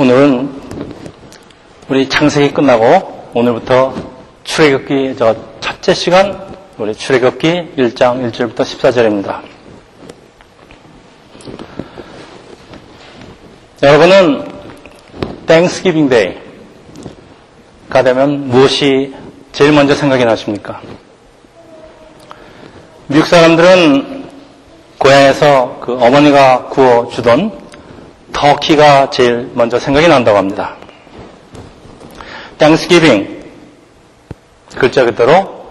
오늘은 우리 창세기 끝나고 오늘부터 출애굽기 저 첫째 시간 우리 출애굽기 1장 1절부터 14절입니다. 여러분은 Thanksgiving Day가 되면 무엇이 제일 먼저 생각이 나십니까? 미국 사람들은 고향에서 그 어머니가 구워주던 터키가 제일 먼저 생각이 난다고 합니다. 땡스기빙 글자 그대로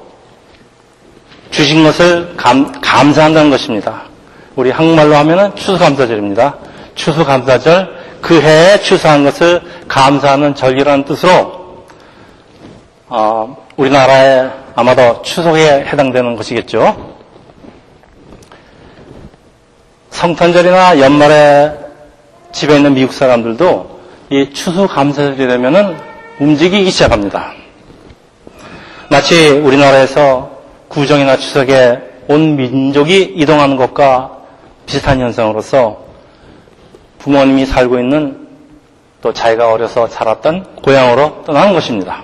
주신 것을 감, 감사한다는 것입니다. 우리 한국말로 하면은 추수감사절입니다. 추수감사절 그 해에 추수한 것을 감사하는 절기라는 뜻으로 어, 우리나라에 아마도 추석에 해당되는 것이겠죠. 성탄절이나 연말에 집에 있는 미국 사람들도 이 추수 감사절이 되면은 움직이기 시작합니다. 마치 우리나라에서 구정이나 추석에 온 민족이 이동하는 것과 비슷한 현상으로서 부모님이 살고 있는 또 자기가 어려서 자랐던 고향으로 떠나는 것입니다.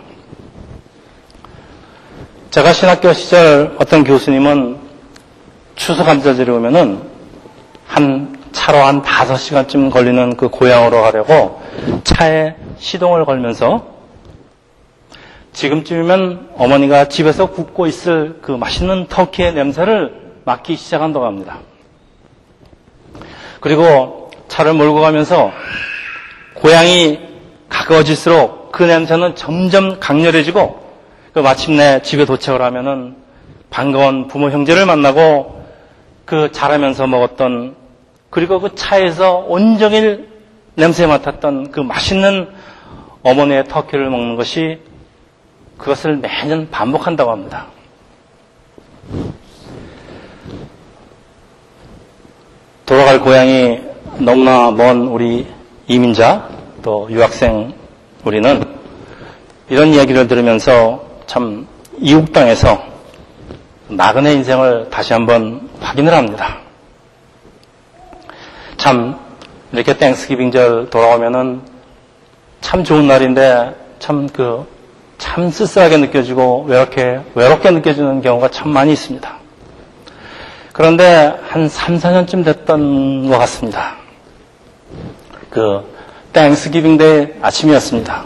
제가 신학교 시절 어떤 교수님은 추수감사절이 오면은 한 차로 한 5시간쯤 걸리는 그 고향으로 가려고 차에 시동을 걸면서 지금쯤이면 어머니가 집에서 굽고 있을 그 맛있는 터키의 냄새를 맡기 시작한다고 합니다. 그리고 차를 몰고 가면서 고향이 가까워질수록 그 냄새는 점점 강렬해지고 그 마침내 집에 도착을 하면은 반가운 부모 형제를 만나고 그 자라면서 먹었던 그리고 그 차에서 온종일 냄새 맡았던 그 맛있는 어머니의 터키를 먹는 것이 그것을 매년 반복한다고 합니다. 돌아갈 고향이 너무나 먼 우리 이민자 또 유학생 우리는 이런 이야기를 들으면서 참 이국 땅에서 나그네 인생을 다시 한번 확인을 합니다. 참 이렇게 땡스기빙절 돌아오면은 참 좋은 날인데 참그 참 쓸쓸하게 느껴지고 외롭게 외롭게 느껴지는 경우가 참 많이 있습니다. 그런데 한 3, 4년쯤 됐던 것 같습니다. 그 Thanksgiving Day 아침이었습니다.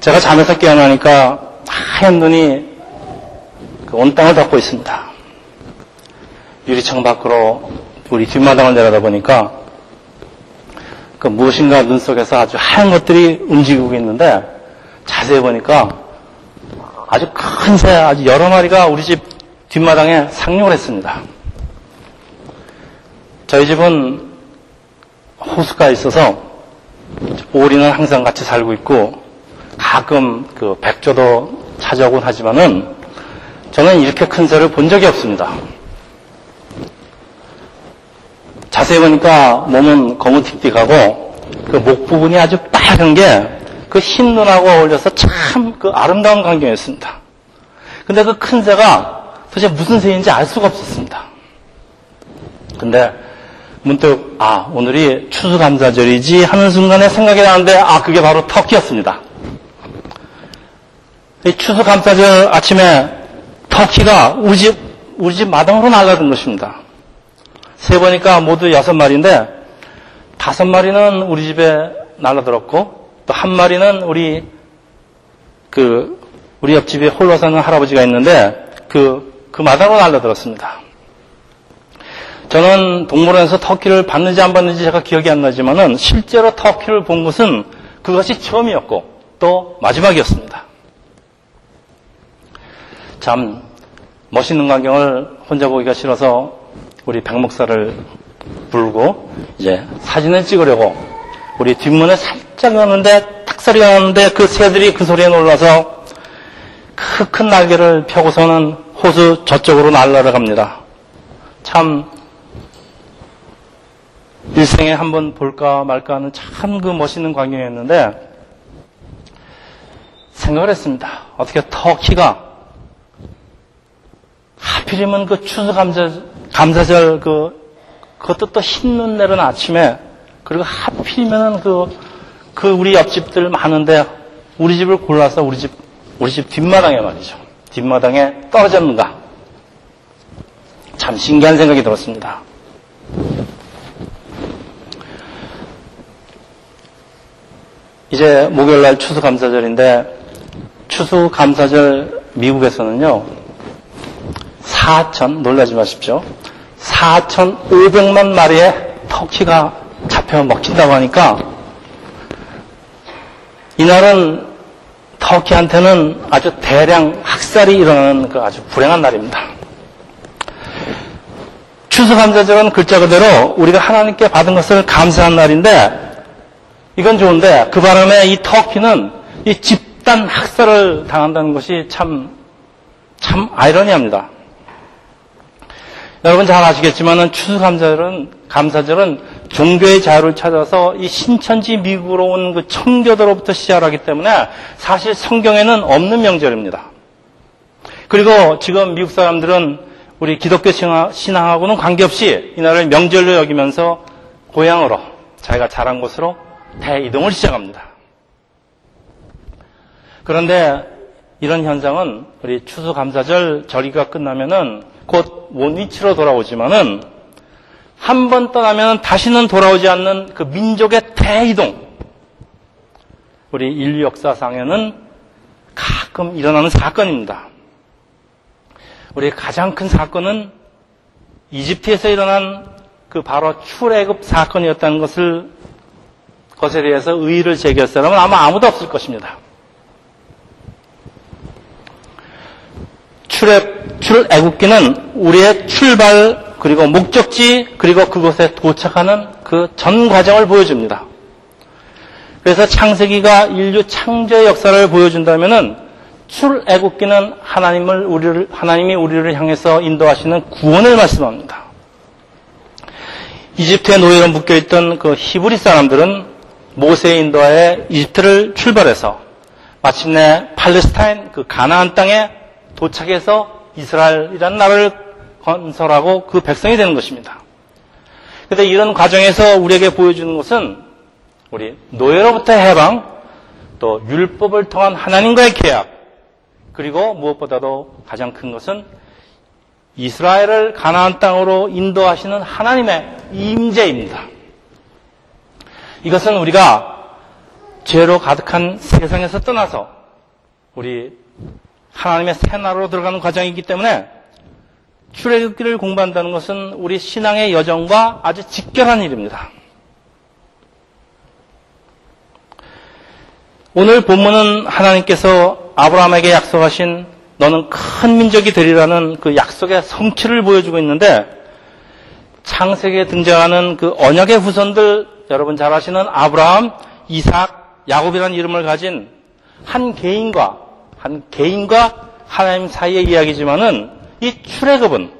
제가 잠에서 깨어나니까 하얀 눈이 그 온 땅을 덮고 있습니다. 유리창 밖으로 우리 뒷마당을 내려다 보니까 그 무엇인가 눈 속에서 아주 하얀 것들이 움직이고 있는데 자세히 보니까 아주 큰 새, 아주 여러 마리가 우리 집 뒷마당에 상륙을 했습니다. 저희 집은 호수가 있어서 오리는 항상 같이 살고 있고 가끔 그 백조도 찾아오곤 하지만은 저는 이렇게 큰 새를 본 적이 없습니다. 자세히 보니까 몸은 거무틱틱하고 그 목 부분이 아주 빨간 게 그 흰 눈하고 어울려서 참 그 아름다운 광경이었습니다. 근데 그 큰 새가 도대체 무슨 새인지 알 수가 없었습니다. 근데 문득 아 오늘이 추수감사절이지 하는 순간에 생각이 나는데 아 그게 바로 터키였습니다. 추수감사절 아침에 터키가 우리 집 우리 집 마당으로 날아든 것입니다. 세 보니까 모두 여섯 마리인데 다섯 마리는 우리 집에 날아들었고 또 한 마리는 우리 그 우리 옆집에 홀로 사는 할아버지가 있는데 그, 그 마당으로 날아들었습니다. 저는 동물원에서 터키를 봤는지 안 봤는지 제가 기억이 안 나지만은 실제로 터키를 본 것은 그것이 처음이었고 또 마지막이었습니다. 참 멋있는 광경을 혼자 보기가 싫어서 우리 백 목사를 부르고 이제 사진을 찍으려고 우리 뒷문에 살짝 가는데 탁 소리가 나는데 그 새들이 그 소리에 놀라서 그 큰 날개를 펴고서는 호수 저쪽으로 날아가 갑니다. 참 일생에 한번 볼까 말까 하는 참 그 멋있는 광경이었는데 생각을 했습니다. 어떻게 터키가 하필이면 그 추수감사, 감사절 그, 그것도 또 흰 눈 내린 아침에 그리고 하필이면 그, 그 우리 옆집들 많은데 우리 집을 골라서 우리 집, 우리 집 뒷마당에 말이죠. 뒷마당에 떨어졌는가. 참 신기한 생각이 들었습니다. 이제 목요일날 추수감사절인데 추수감사절 미국에서는요 4천 놀라지 마십시오 4,500만 마리의 터키가 잡혀 먹힌다고 하니까 이날은 터키한테는 아주 대량 학살이 일어나는 그 아주 불행한 날입니다. 추수 감사절은 글자 그대로 우리가 하나님께 받은 것을 감사한 날인데 이건 좋은데 그 바람에 이 터키는 이 집단 학살을 당한다는 것이 참, 참 아이러니합니다. 여러분 잘 아시겠지만은 추수감사절은 감사절은 종교의 자유를 찾아서 이 신천지 미국으로 온 그 청교도로부터 시작하기 때문에 사실 성경에는 없는 명절입니다. 그리고 지금 미국 사람들은 우리 기독교 신앙하고는 관계없이 이날을 명절로 여기면서 고향으로 자기가 자란 곳으로 대이동을 시작합니다. 그런데 이런 현상은 우리 추수감사절 절기가 끝나면은 곧 원위치로 돌아오지만은 한 번 떠나면 다시는 돌아오지 않는 그 민족의 대이동. 우리 인류 역사상에는 가끔 일어나는 사건입니다. 우리 가장 큰 사건은 이집트에서 일어난 그 바로 출애굽 사건이었다는 것을 것에 대해서 의의를 제기할 사람은 아마 아무도 없을 것입니다. 출애, 출애굽기는 우리의 출발 그리고 목적지 그리고 그곳에 도착하는 그 전 과정을 보여줍니다. 그래서 창세기가 인류 창조의 역사를 보여준다면은 출애굽기는 하나님을 우리를 하나님이 우리를 향해서 인도하시는 구원을 말씀합니다. 이집트에 노예로 묶여 있던 그 히브리 사람들은 모세의 인도하에 이집트를 출발해서 마침내 팔레스타인 그 가나안 땅에 도착해서 이스라엘이라는 나라를 건설하고 그 백성이 되는 것입니다. 그런데 이런 과정에서 우리에게 보여주는 것은 우리 노예로부터 해방, 또 율법을 통한 하나님과의 계약, 그리고 무엇보다도 가장 큰 것은 이스라엘을 가나안 땅으로 인도하시는 하나님의 임재입니다. 이것은 우리가 죄로 가득한 세상에서 떠나서 우리 하나님의 새 나라로 들어가는 과정이기 때문에 출애굽기를 공부한다는 것은 우리 신앙의 여정과 아주 직결한 일입니다. 오늘 본문은 하나님께서 아브라함에게 약속하신 너는 큰 민족이 되리라는 그 약속의 성취를 보여주고 있는데 창세기에 등장하는 그 언약의 후손들 여러분 잘 아시는 아브라함, 이삭, 야곱이라는 이름을 가진 한 개인과 한 개인과 하나님 사이의 이야기지만은 이 출애굽은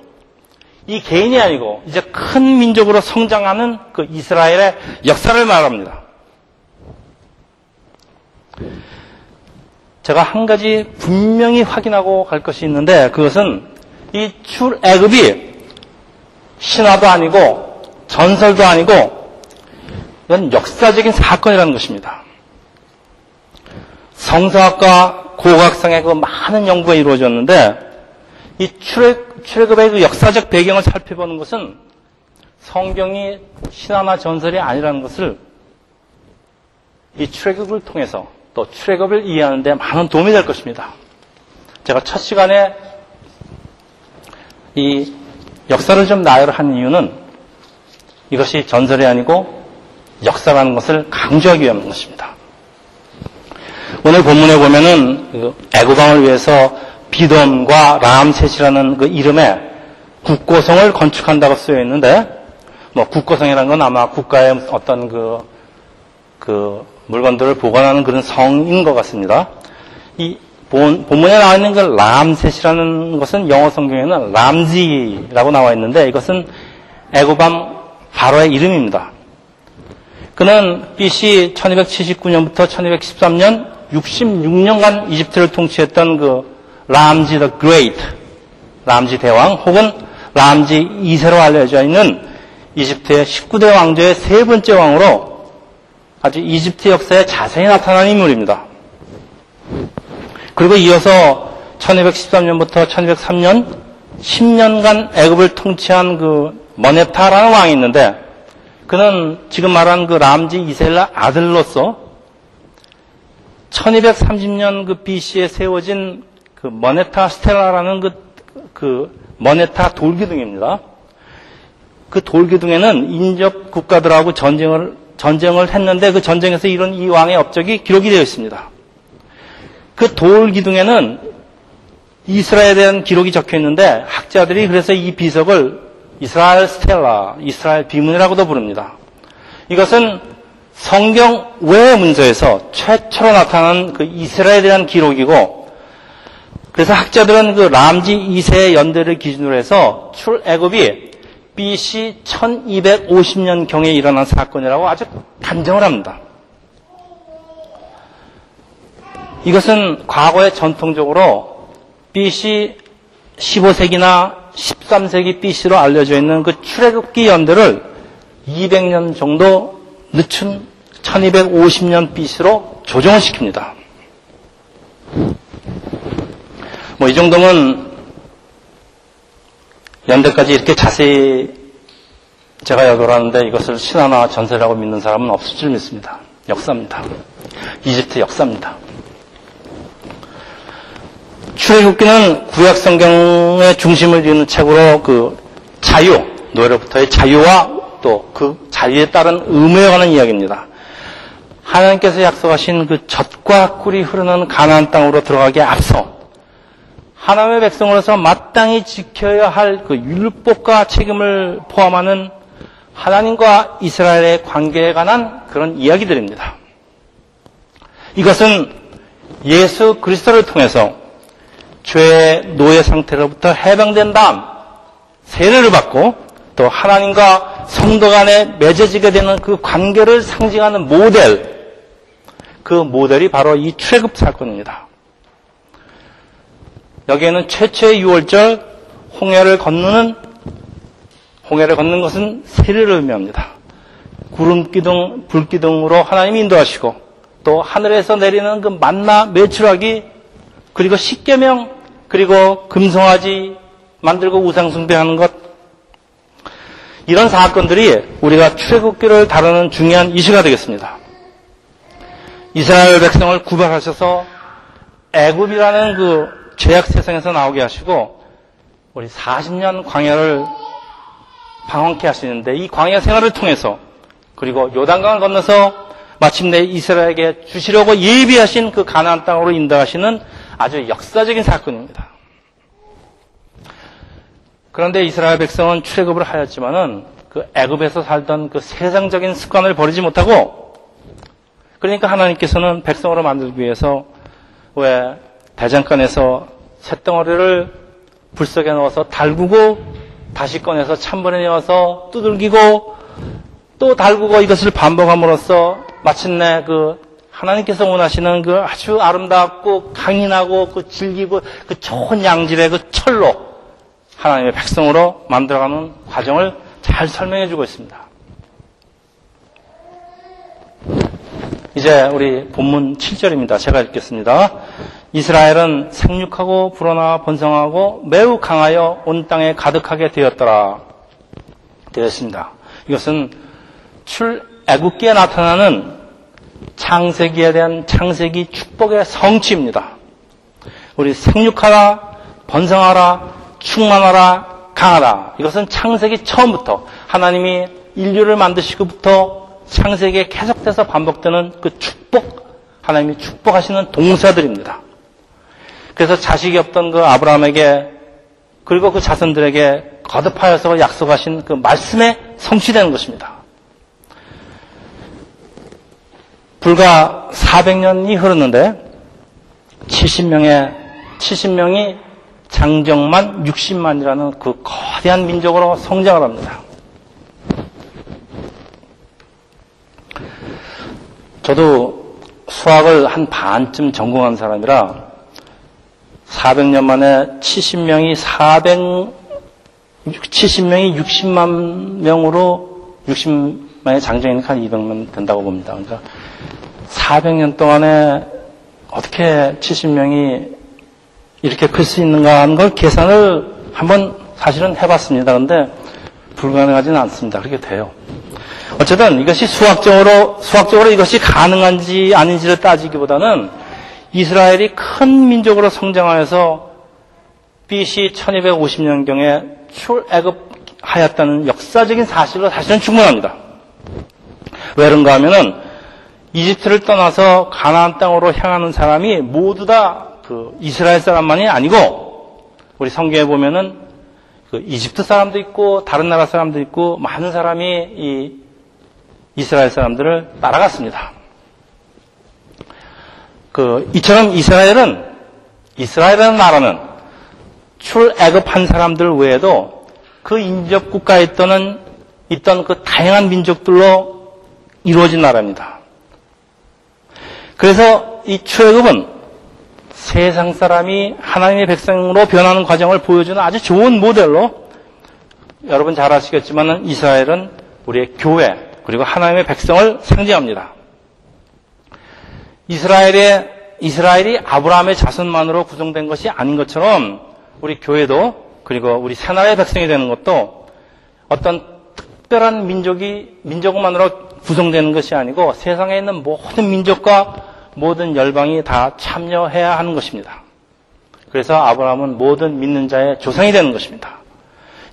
이 개인이 아니고 이제 큰 민족으로 성장하는 그 이스라엘의 역사를 말합니다. 제가 한 가지 분명히 확인하고 갈 것이 있는데 그것은 이 출애굽이 신화도 아니고 전설도 아니고 이건 역사적인 사건이라는 것입니다. 성서학과 고각상의 그 많은 연구가 이루어졌는데 이 출애굽, 출애굽의 그 역사적 배경을 살펴보는 것은 성경이 신화나 전설이 아니라는 것을 이 출애굽을 통해서 또 출애굽을 이해하는 데 많은 도움이 될 것입니다. 제가 첫 시간에 이 역사를 좀 나열한 이유는 이것이 전설이 아니고 역사라는 것을 강조하기 위한 것입니다. 오늘 본문에 보면은 그 애고방을 위해서 비돔과 라암셋이라는 그 이름의 국고성을 건축한다고 쓰여 있는데 뭐 국고성이라는 건 아마 국가의 어떤 그, 그 물건들을 보관하는 그런 성인 것 같습니다. 이 본, 본문에 나와 있는 그 람셋이라는 것은 영어 성경에는 람지라고 나와 있는데 이것은 애고밤 바로의 이름입니다. 그는 BC 1279년부터 1213년 66년간 이집트를 통치했던 그 람지 the Great, 람지 대왕 혹은 람지 2세로 알려져 있는 이집트의 19대 왕조의 세 번째 왕으로 아주 이집트 역사에 자세히 나타난 인물입니다. 그리고 이어서 1213년부터 1203년 10년간 애굽을 통치한 그 머네타라는 왕이 있는데 그는 지금 말한 그 람지 이셀라 아들로서 1230년 그 BC에 세워진 그 머네타 스텔라라는 그, 그 머네타 돌기둥입니다. 그 돌기둥에는 인접 국가들하고 전쟁을 전쟁을 했는데 그 전쟁에서 이런 이 왕의 업적이 기록이 되어 있습니다. 그 돌기둥에는 이스라엘에 대한 기록이 적혀 있는데 학자들이 그래서 이 비석을 이스라엘 스텔라, 이스라엘 비문이라고도 부릅니다. 이것은 성경 외 문서에서 최초로 나타난 그 이스라엘에 대한 기록이고 그래서 학자들은 그 람지 2세 연대를 기준으로 해서 출애굽이 BC 1250년 경에 일어난 사건이라고 아주 단정을 합니다. 이것은 과거에 전통적으로 BC 15세기나 13세기 BC로 알려져 있는 그 출애굽기 연대를 200년 정도 늦춘 1250년 BC로 조정을 시킵니다. 뭐 이 정도면 연대까지 이렇게 자세히 제가 여돌하는데 이것을 신화나 전설이라고 믿는 사람은 없을 줄 믿습니다. 역사입니다. 이집트 역사입니다. 출애굽기는 구약 성경의 중심을 이루는 책으로 그 자유, 노예로부터의 자유와 또 그 자유에 따른 의무에 관한 이야기입니다. 하나님께서 약속하신 그 젖과 꿀이 흐르는 가나안 땅으로 들어가기에 앞서 하나님의 백성으로서 마땅히 지켜야 할 그 율법과 책임을 포함하는 하나님과 이스라엘의 관계에 관한 그런 이야기들입니다. 이것은 예수 그리스도를 통해서 죄의 노예 상태로부터 해방된 다음 세례를 받고 또 하나님과 성도 간에 맺어지게 되는 그 관계를 상징하는 모델, 그 모델이 바로 이 출애굽 사건입니다. 여기에는 최초의 유월절 홍해를 건너는 홍해를 걷는 것은 세례를 의미합니다. 구름 기둥, 불 기둥으로 하나님이 인도하시고 또 하늘에서 내리는 그 만나 매출하기 그리고 십계명 그리고 금송아지 만들고 우상 숭배하는 것 이런 사건들이 우리가 출애굽기를 다루는 중요한 이슈가 되겠습니다. 이스라엘 백성을 구별하셔서 애굽이라는 그 죄악 세상에서 나오게 하시고 우리 40년 광야를 방황케 하시는데 이 광야 생활을 통해서 그리고 요단강을 건너서 마침내 이스라엘에게 주시려고 예비하신 그 가나안 땅으로 인도하시는 아주 역사적인 사건입니다. 그런데 이스라엘 백성은 출애굽을 하였지만은 그 애굽에서 살던 그 세상적인 습관을 버리지 못하고 그러니까 하나님께서는 백성으로 만들기 위해서 왜 대장간에서 쇳덩어리를 불 속에 넣어서 달구고 다시 꺼내서 찬물에 넣어서 두들기고 또 달구고 이것을 반복함으로써 마침내 그 하나님께서 원하시는 그 아주 아름답고 강인하고 그 질기고 그 좋은 양질의 그 철로 하나님의 백성으로 만들어가는 과정을 잘 설명해 주고 있습니다. 이제 우리 본문 7절입니다. 제가 읽겠습니다. 이스라엘은 생육하고 불어나 번성하고 매우 강하여 온 땅에 가득하게 되었더라. 되었습니다. 이것은 출애굽기에 나타나는 창세기에 대한 창세기 축복의 성취입니다. 우리 생육하라, 번성하라, 충만하라, 강하라. 이것은 창세기 처음부터 하나님이 인류를 만드시고부터 창세기에 계속돼서 반복되는 그 축복, 하나님이 축복하시는 동사들입니다. 그래서 자식이 없던 그 아브라함에게 그리고 그 자손들에게 거듭하여서 약속하신 그 말씀에 성취되는 것입니다. 불과 400년이 흐르는데 70명의 70명이 장정만 60만이라는 그 거대한 민족으로 성장을 합니다. 저도 수학을 한 반쯤 전공한 사람이라 400년 만에 70명이 70명이 60만 명으로 60만의 장정인이 한 200명 된다고 봅니다. 그러니까 400년 동안에 어떻게 70명이 이렇게 클 수 있는가 하는 걸 계산을 한번 사실은 해봤습니다. 그런데 불가능하지는 않습니다. 그렇게 돼요. 어쨌든 이것이 수학적으로, 수학적으로 이것이 가능한지 아닌지를 따지기보다는 이스라엘이 큰 민족으로 성장하여서 BC 1250년경에 출애굽하였다는 역사적인 사실로 사실은 충분합니다. 왜 그런가 하면은 이집트를 떠나서 가나안 땅으로 향하는 사람이 모두 다 그 이스라엘 사람만이 아니고 우리 성경에 보면은 그 이집트 사람도 있고 다른 나라 사람도 있고 많은 사람이 이 이스라엘 사람들을 따라갔습니다. 그 이처럼 이스라엘은 이스라엘이라는 나라는 출애굽한 사람들 외에도 그 인접 국가에 있던 있던 그 다양한 민족들로 이루어진 나라입니다. 그래서 이 출애굽은 세상 사람이 하나님의 백성으로 변하는 과정을 보여주는 아주 좋은 모델로 여러분 잘 아시겠지만 이스라엘은 우리의 교회 그리고 하나님의 백성을 상징합니다. 이스라엘의 이스라엘이 아브라함의 자손만으로 구성된 것이 아닌 것처럼 우리 교회도 그리고 우리 새나라의 백성이 되는 것도 어떤 특별한 민족이 민족만으로 구성되는 것이 아니고 세상에 있는 모든 민족과 모든 열방이 다 참여해야 하는 것입니다. 그래서 아브라함은 모든 믿는 자의 조상이 되는 것입니다.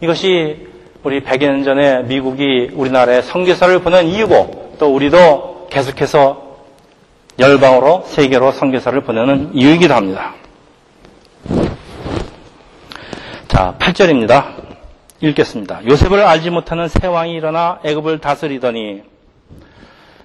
이것이 우리 100여 년 전에 미국이 우리나라에 선교사를 보낸 이유고 또 우리도 계속해서 열방으로 세계로 선교사를 보내는 이유이기도 합니다. 자, 8절입니다. 읽겠습니다. 요셉을 알지 못하는 새 왕이 일어나 애굽을 다스리더니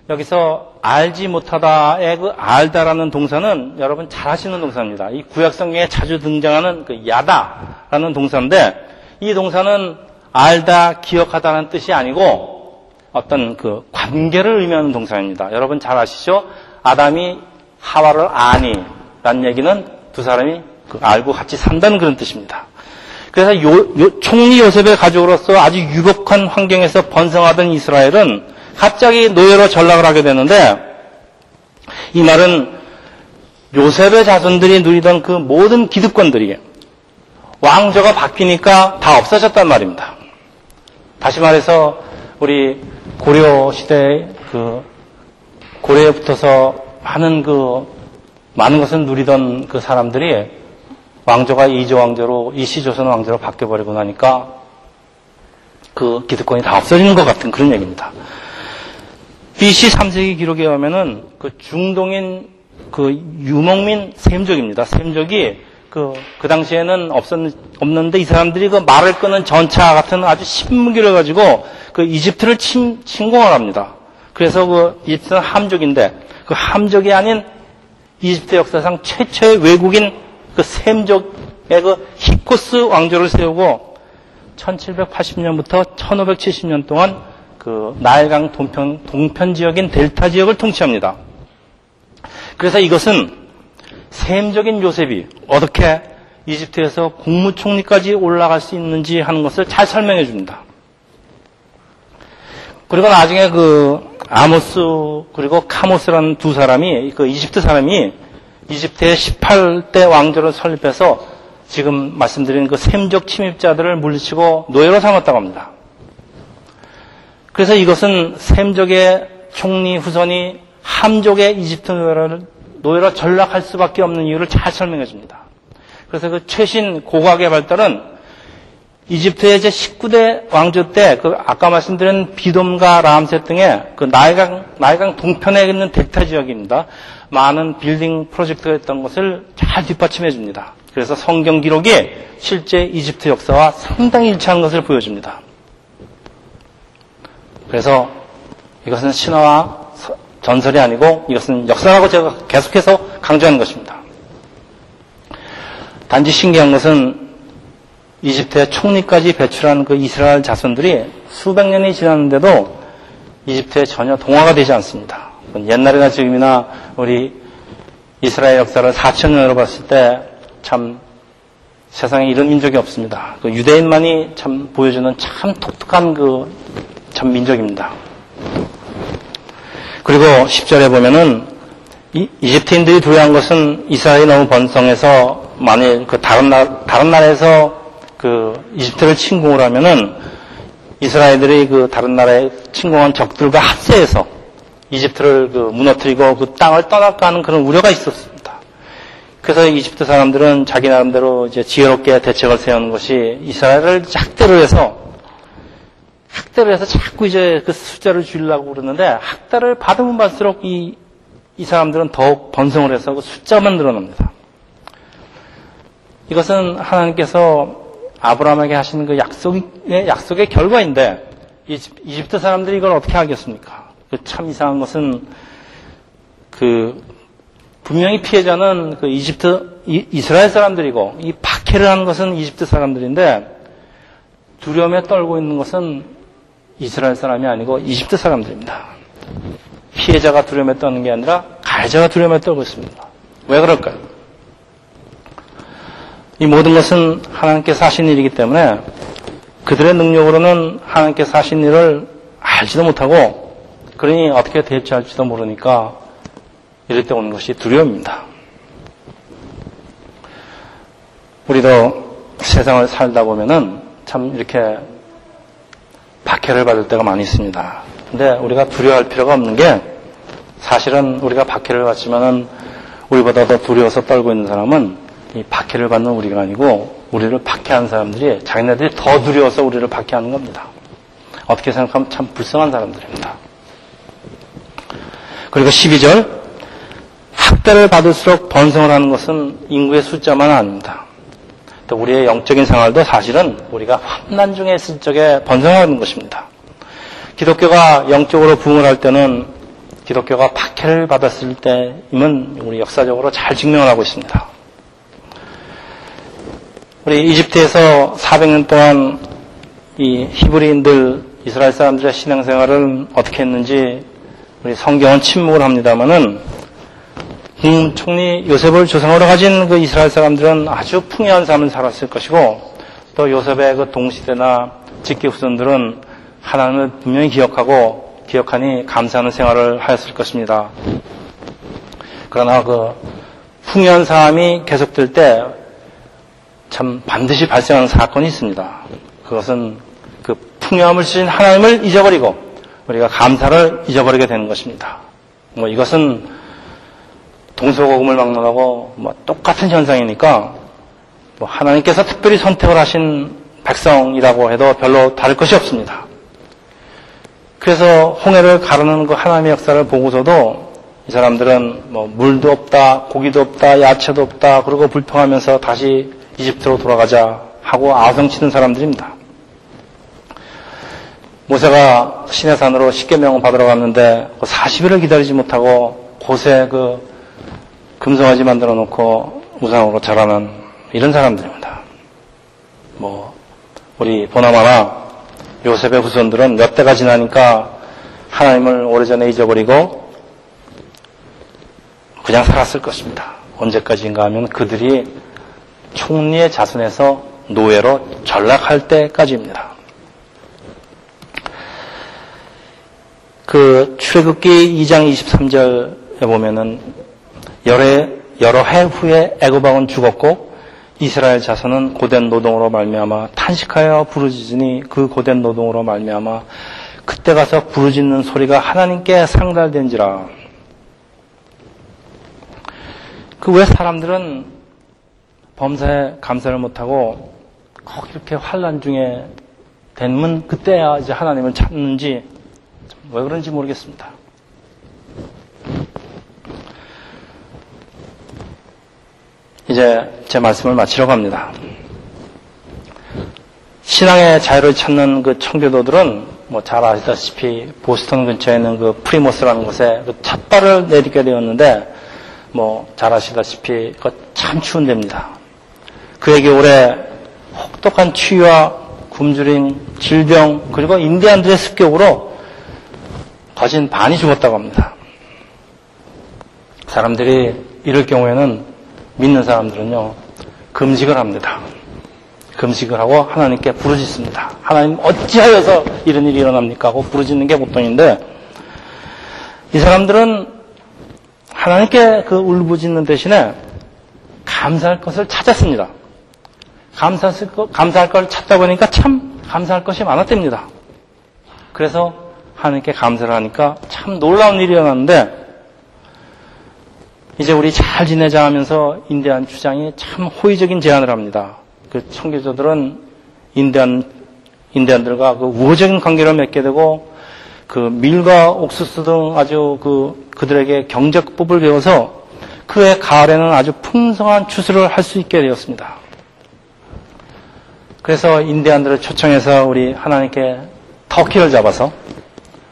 여기서 알지 못하다의 그 알다라는 동사는 여러분 잘 아시는 동사입니다. 이 구약성경에 자주 등장하는 그 야다라는 동사인데 이 동사는 알다, 기억하다는 뜻이 아니고 어떤 그 관계를 의미하는 동사입니다. 여러분 잘 아시죠? 아담이 하와를 아니 라는 얘기는 두 사람이 그 알고 같이 산다는 그런 뜻입니다. 그래서 요, 요, 총리 요셉의 가족으로서 아주 유복한 환경에서 번성하던 이스라엘은 갑자기 노예로 전락을 하게 되는데 이 말은 요셉의 자손들이 누리던 그 모든 기득권들이 왕조가 바뀌니까 다 없어졌단 말입니다. 다시 말해서 우리 고려 시대 그 고려에 붙어서 많은 그 많은 것을 누리던 그 사람들이 왕조가 이조 왕조로 이시조선 왕조로 바뀌어 버리고 나니까 그 기득권이 다 없어지는 것 같은 그런 얘기입니다. BC 3세기 기록에 의하면은 그 중동인 그 유목민 셈족입니다. 셈족이 그, 그 당시에는 없었, 없는데 이 사람들이 그 말을 끄는 전차 같은 아주 신무기를 가지고 그 이집트를 침, 침공을 합니다. 그래서 그 이집트는 함족인데 그 함족이 아닌 이집트 역사상 최초의 외국인 그 셈족의 그 히코스 왕조를 세우고 1780년부터 1570년 동안 그 나일강 동편, 동편 지역인 델타 지역을 통치합니다. 그래서 이것은 셈적인 요셉이 어떻게 이집트에서 국무총리까지 올라갈 수 있는지 하는 것을 잘 설명해 줍니다. 그리고 나중에 그 아모스 그리고 카모스라는 두 사람이 그 이집트 사람이 이집트의 18대 왕조를 설립해서 지금 말씀드린 그 셈적 침입자들을 물리치고 노예로 삼았다고 합니다. 그래서 이것은 셈족의 총리 후손이 함족의 이집트 노예를, 노예로 전락할 수밖에 없는 이유를 잘 설명해 줍니다. 그래서 그 최신 고고학의 발달은 이집트의 제 19대 왕조 때, 그 아까 말씀드린 비돔과 람셋 등의 그 나일강, 나일강 동편에 있는 델타 지역입니다. 많은 빌딩 프로젝트가 있던 것을 잘 뒷받침해 줍니다. 그래서 성경 기록이 실제 이집트 역사와 상당히 일치하는 것을 보여줍니다. 그래서 이것은 신화와 전설이 아니고 이것은 역사라고 제가 계속해서 강조하는 것입니다. 단지 신기한 것은 이집트의 총리까지 배출한 그 이스라엘 자손들이 수백 년이 지났는데도 이집트에 전혀 동화가 되지 않습니다. 옛날이나 지금이나 우리 이스라엘 역사를 4천 년으로 봤을 때 참 세상에 이런 민족이 없습니다. 그 유대인만이 참 보여주는 참 독특한 그 참 민족입니다. 그리고 10절에 보면은 이, 이집트인들이 두려워한 것은 이스라엘이 너무 번성해서 만일 그 다른 나 다른 나라에서 그 이집트를 침공을 하면은 이스라엘들이 그 다른 나라에 침공한 적들과 합세해서 이집트를 그 무너뜨리고 그 땅을 떠날까 하는 그런 우려가 있었습니다. 그래서 이집트 사람들은 자기 나름대로 이제 지혜롭게 대책을 세우는 것이 이스라엘을 학대를 해서 학대를 해서 자꾸 이제 그 숫자를 줄이려고 그러는데 학대를 받으면 받을수록 이, 이 사람들은 더욱 번성을 해서 그 숫자만 늘어납니다. 이것은 하나님께서 아브라함에게 하신 그 약속의, 약속의 결과인데 이집트 사람들이 이걸 어떻게 하겠습니까? 그참 이상한 것은 그 분명히 피해자는 그 이집트 이, 스라엘 사람들이고 이 박해를 하는 것은 이집트 사람들인데 두려움에 떨고 있는 것은 이스라엘 사람이 아니고 이집트 사람들입니다. 피해자가 두려움에 떠는 게 아니라 가해자가 두려움에 떨고 있습니다. 왜 그럴까요? 이 모든 것은 하나님께서 하신 일이기 때문에 그들의 능력으로는 하나님께서 하신 일을 알지도 못하고 그러니 어떻게 대처할지도 모르니까 이럴 때 오는 것이 두려움입니다. 우리도 세상을 살다 보면은 참 이렇게 박해를 받을 때가 많이 있습니다. 근데 우리가 두려워할 필요가 없는 게 사실은 우리가 박해를 받지만은 우리보다 더 두려워서 떨고 있는 사람은 이 박해를 받는 우리가 아니고 우리를 박해한 사람들이 자기네들이 더 두려워서 우리를 박해하는 겁니다. 어떻게 생각하면 참 불쌍한 사람들입니다. 그리고 12절 학대를 받을수록 번성을 하는 것은 인구의 숫자만 아닙니다. 또 우리의 영적인 생활도 사실은 우리가 환난 중에 있을 적에 번성하는 것입니다. 기독교가 영적으로 부흥을 할 때는 기독교가 박해를 받았을 때임은 우리 역사적으로 잘 증명을 하고 있습니다. 우리 이집트에서 400년 동안 이 히브리인들 이스라엘 사람들의 신앙생활을 어떻게 했는지 우리 성경은 침묵을 합니다만은 음, 총리 요셉을 조상으로 가진 그 이스라엘 사람들은 아주 풍요한 삶을 살았을 것이고 또 요셉의 그 동시대나 직계 후손들은 하나님을 분명히 기억하고 기억하니 감사하는 생활을 하였을 것입니다. 그러나 그 풍요한 삶이 계속될 때 참 반드시 발생하는 사건이 있습니다. 그것은 그 풍요함을 주신 하나님을 잊어버리고 우리가 감사를 잊어버리게 되는 것입니다. 뭐 이것은 동서고금을 막론하고 뭐 똑같은 현상이니까 뭐 하나님께서 특별히 선택을 하신 백성이라고 해도 별로 다를 것이 없습니다. 그래서 홍해를 가르는 그 하나님의 역사를 보고서도 이 사람들은 뭐 물도 없다, 고기도 없다, 야채도 없다, 그러고 불평하면서 다시 이집트로 돌아가자 하고 아성치는 사람들입니다. 모세가 시내산으로 십계명을 받으러 갔는데 40일을 그 기다리지 못하고 곳에 그 금송아지 만들어 놓고 우상으로 자라는 이런 사람들입니다. 뭐 우리 보나마나 요셉의 후손들은 몇 대가 지나니까 하나님을 오래전에 잊어버리고 그냥 살았을 것입니다. 언제까지인가 하면 그들이 총리의 자손에서 노예로 전락할 때까지입니다. 그 출애굽기 2장 23절에 보면은 여러, 여러 해 후에 애굽왕은 죽었고 이스라엘 자손은 고된 노동으로 말미암아 탄식하여 부르짖으니 그 고된 노동으로 말미암아 그때 가서 부르짖는 소리가 하나님께 상달된지라. 그 왜 사람들은 범사에 감사를 못하고 꼭 이렇게 환란 중에 되면 그때야 이제 하나님을 찾는지 왜 그런지 모르겠습니다. 이제 제 말씀을 마치려고 합니다. 신앙의 자유를 찾는 그 청교도들은 뭐 잘 아시다시피 보스턴 근처에 있는 그 플리머스라는 곳에 그첫 발을 내딛게 되었는데 뭐 잘 아시다시피 그참 추운 데입니다. 그에게 올해 혹독한 추위와 굶주림, 질병 그리고 인디안들의 습격으로 거진 반이 죽었다고 합니다. 사람들이 이럴 경우에는 믿는 사람들은요, 금식을 합니다. 금식을 하고 하나님께 부르짖습니다. 하나님 어찌하여서 이런 일이 일어납니까? 하고 부르짖는 게 보통인데 이 사람들은 하나님께 그 울부짖는 대신에 감사할 것을 찾았습니다. 감사할, 것, 감사할 걸 찾다 보니까 참 감사할 것이 많았답니다. 그래서 하나님께 감사를 하니까 참 놀라운 일이 일어났는데 이제 우리 잘 지내자 하면서 인디안 주장이 참 호의적인 제안을 합니다. 그 청교도들은 인디안, 인디안들과 그 우호적인 관계를 맺게 되고 그 밀과 옥수수 등 아주 그 그들에게 경제법을 배워서 그해 가을에는 아주 풍성한 추수를 할 수 있게 되었습니다. 그래서 인디안들을 초청해서 우리 하나님께 터키를 잡아서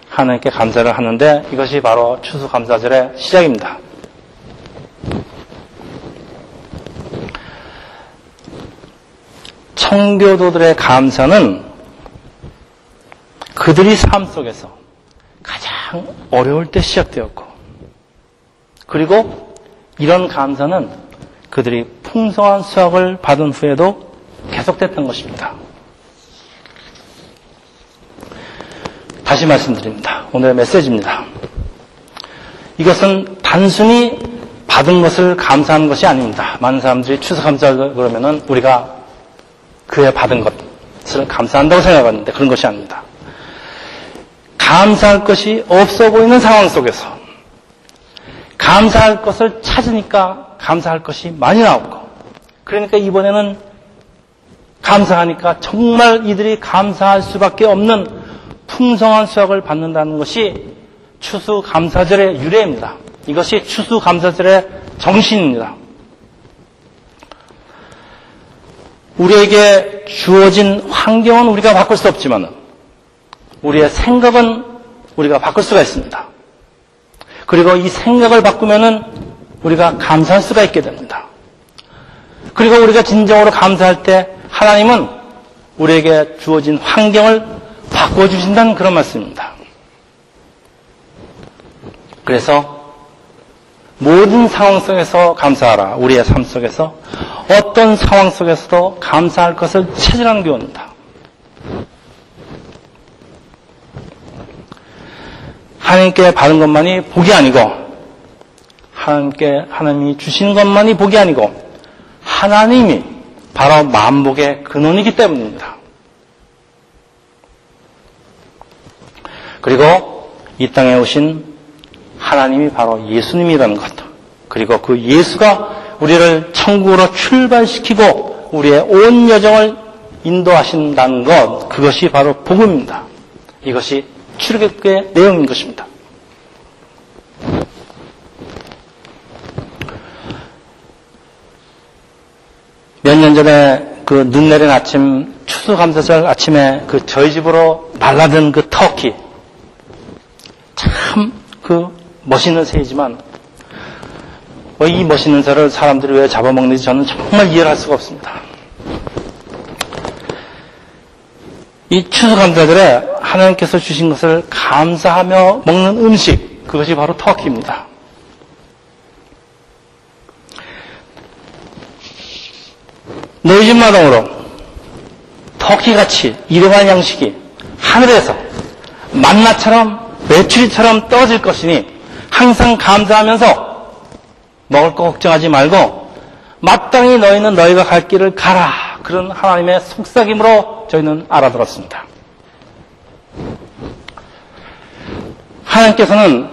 하나님께 감사를 하는데 이것이 바로 추수 감사절의 시작입니다. 청교도들의 감사는 그들이 삶 속에서 가장 어려울 때 시작되었고, 그리고 이런 감사는 그들이 풍성한 수확을 받은 후에도 계속됐던 것입니다. 다시 말씀드립니다. 오늘의 메시지입니다. 이것은 단순히 받은 것을 감사하는 것이 아닙니다. 많은 사람들이 추석 감사 그러면은 우리가 그에 받은 것을 감사한다고 생각하는데 그런 것이 아닙니다. 감사할 것이 없어 보이는 상황 속에서 감사할 것을 찾으니까 감사할 것이 많이 나오고 그러니까 이번에는 감사하니까 정말 이들이 감사할 수밖에 없는 풍성한 수확을 받는다는 것이 추수감사절의 유래입니다. 이것이 추수감사절의 정신입니다. 우리에게 주어진 환경은 우리가 바꿀 수 없지만 우리의 생각은 우리가 바꿀 수가 있습니다. 그리고 이 생각을 바꾸면은 우리가 감사할 수가 있게 됩니다. 그리고 우리가 진정으로 감사할 때 하나님은 우리에게 주어진 환경을 바꿔주신다는 그런 말씀입니다. 그래서 모든 상황 속에서 감사하라. 우리의 삶 속에서 어떤 상황 속에서도 감사할 것을 찾으라는 교훈입니다. 하나님께 받은 것만이 복이 아니고 하나님께 하나님이 주신 것만이 복이 아니고 하나님이 바로 만복의 근원이기 때문입니다. 그리고 이 땅에 오신 하나님이 바로 예수님이라는 것. 그리고 그 예수가 우리를 천국으로 출발시키고 우리의 온 여정을 인도하신다는 것. 그것이 바로 복음입니다. 이것이 출애굽의 내용인 것입니다. 몇 년 전에 그 눈 내린 아침 추수감사절 아침에 그 저희 집으로 날라든 그 터키 참 그 멋있는 새이지만 이 멋있는 새를 사람들이 왜 잡아먹는지 저는 정말 이해를 할 수가 없습니다. 이 추수감사절에 하나님께서 주신 것을 감사하며 먹는 음식, 그것이 바로 터키입니다. 너희 집 마당으로 터키같이 이러한 양식이 하늘에서 만나처럼 메추리처럼 떨어질 것이니 항상 감사하면서 먹을 거 걱정하지 말고 마땅히 너희는 너희가 갈 길을 가라. 그런 하나님의 속삭임으로 저희는 알아들었습니다. 하나님께서는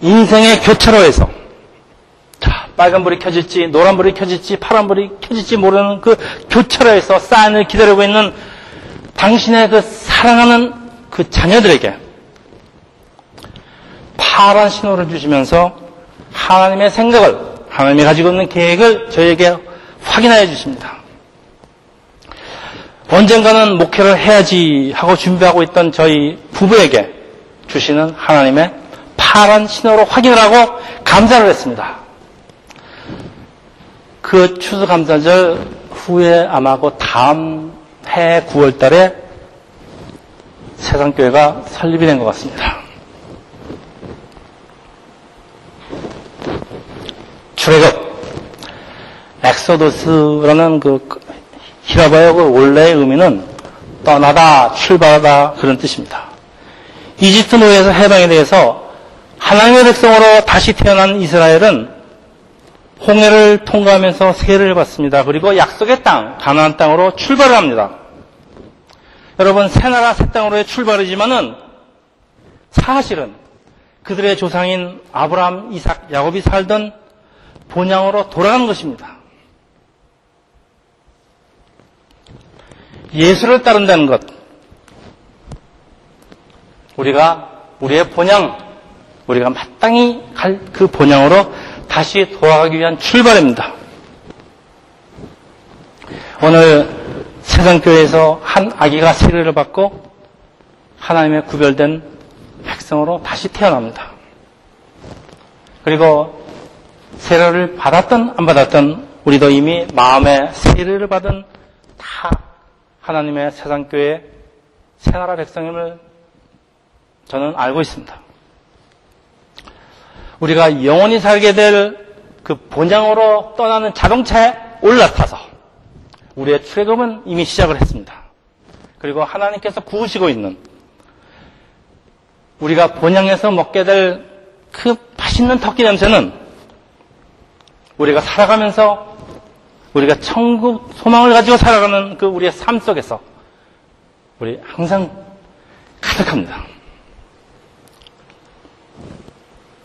인생의 교차로에서 자, 빨간불이 켜질지 노란불이 켜질지 파란불이 켜질지 모르는 그 교차로에서 사인을 기다리고 있는 당신의 그 사랑하는 그 자녀들에게 파란 신호를 주시면서 하나님의 생각을 하나님이 가지고 있는 계획을 저에게 확인하여 주십니다. 언젠가는 목회를 해야지 하고 준비하고 있던 저희 부부에게 주시는 하나님의 파란 신호로 확인을 하고 감사를 했습니다. 그 추수감사절 후에 아마 그 다음 해 9월 달에 세상교회가 설립이 된 것 같습니다. 출애굽, 엑소도스라는 그 히라바의 그 원래의 의미는 떠나다, 출발하다 그런 뜻입니다. 이집트 노예에서 해방에 대해서 하나님의 백성으로 다시 태어난 이스라엘은 홍해를 통과하면서 세례를 받습니다. 그리고 약속의 땅, 가나안 땅으로 출발을 합니다. 여러분, 새 나라 새 땅으로의 출발이지만은 사실은 그들의 조상인 아브라함, 이삭, 야곱이 살던 본향으로 돌아가는 것입니다. 예수를 따른다는 것. 우리가 우리의 본향, 우리가 마땅히 갈 그 본향으로 다시 돌아가기 위한 출발입니다. 오늘 세상교회에서 한 아기가 세례를 받고 하나님의 구별된 백성으로 다시 태어납니다. 그리고 세례를 받았던 안 받았던 우리도 이미 마음의 세례를 받은 다 하나님의 세상 교회 새나라 백성임을 저는 알고 있습니다. 우리가 영원히 살게 될 그 본향으로 떠나는 자동차에 올라타서 우리의 출애굽은 이미 시작을 했습니다. 그리고 하나님께서 구우시고 있는 우리가 본향에서 먹게 될 그 맛있는 터키 냄새는 우리가 살아가면서 우리가 천국 소망을 가지고 살아가는 그 우리의 삶 속에서 우리 항상 가득합니다.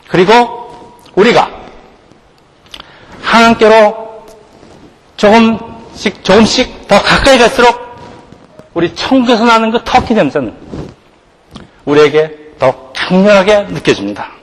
그리고 우리가 하나님께로 조금씩 조금씩 더 가까이 갈수록 우리 천국에서 나는 그 터키 냄새는 우리에게 더 강렬하게 느껴집니다.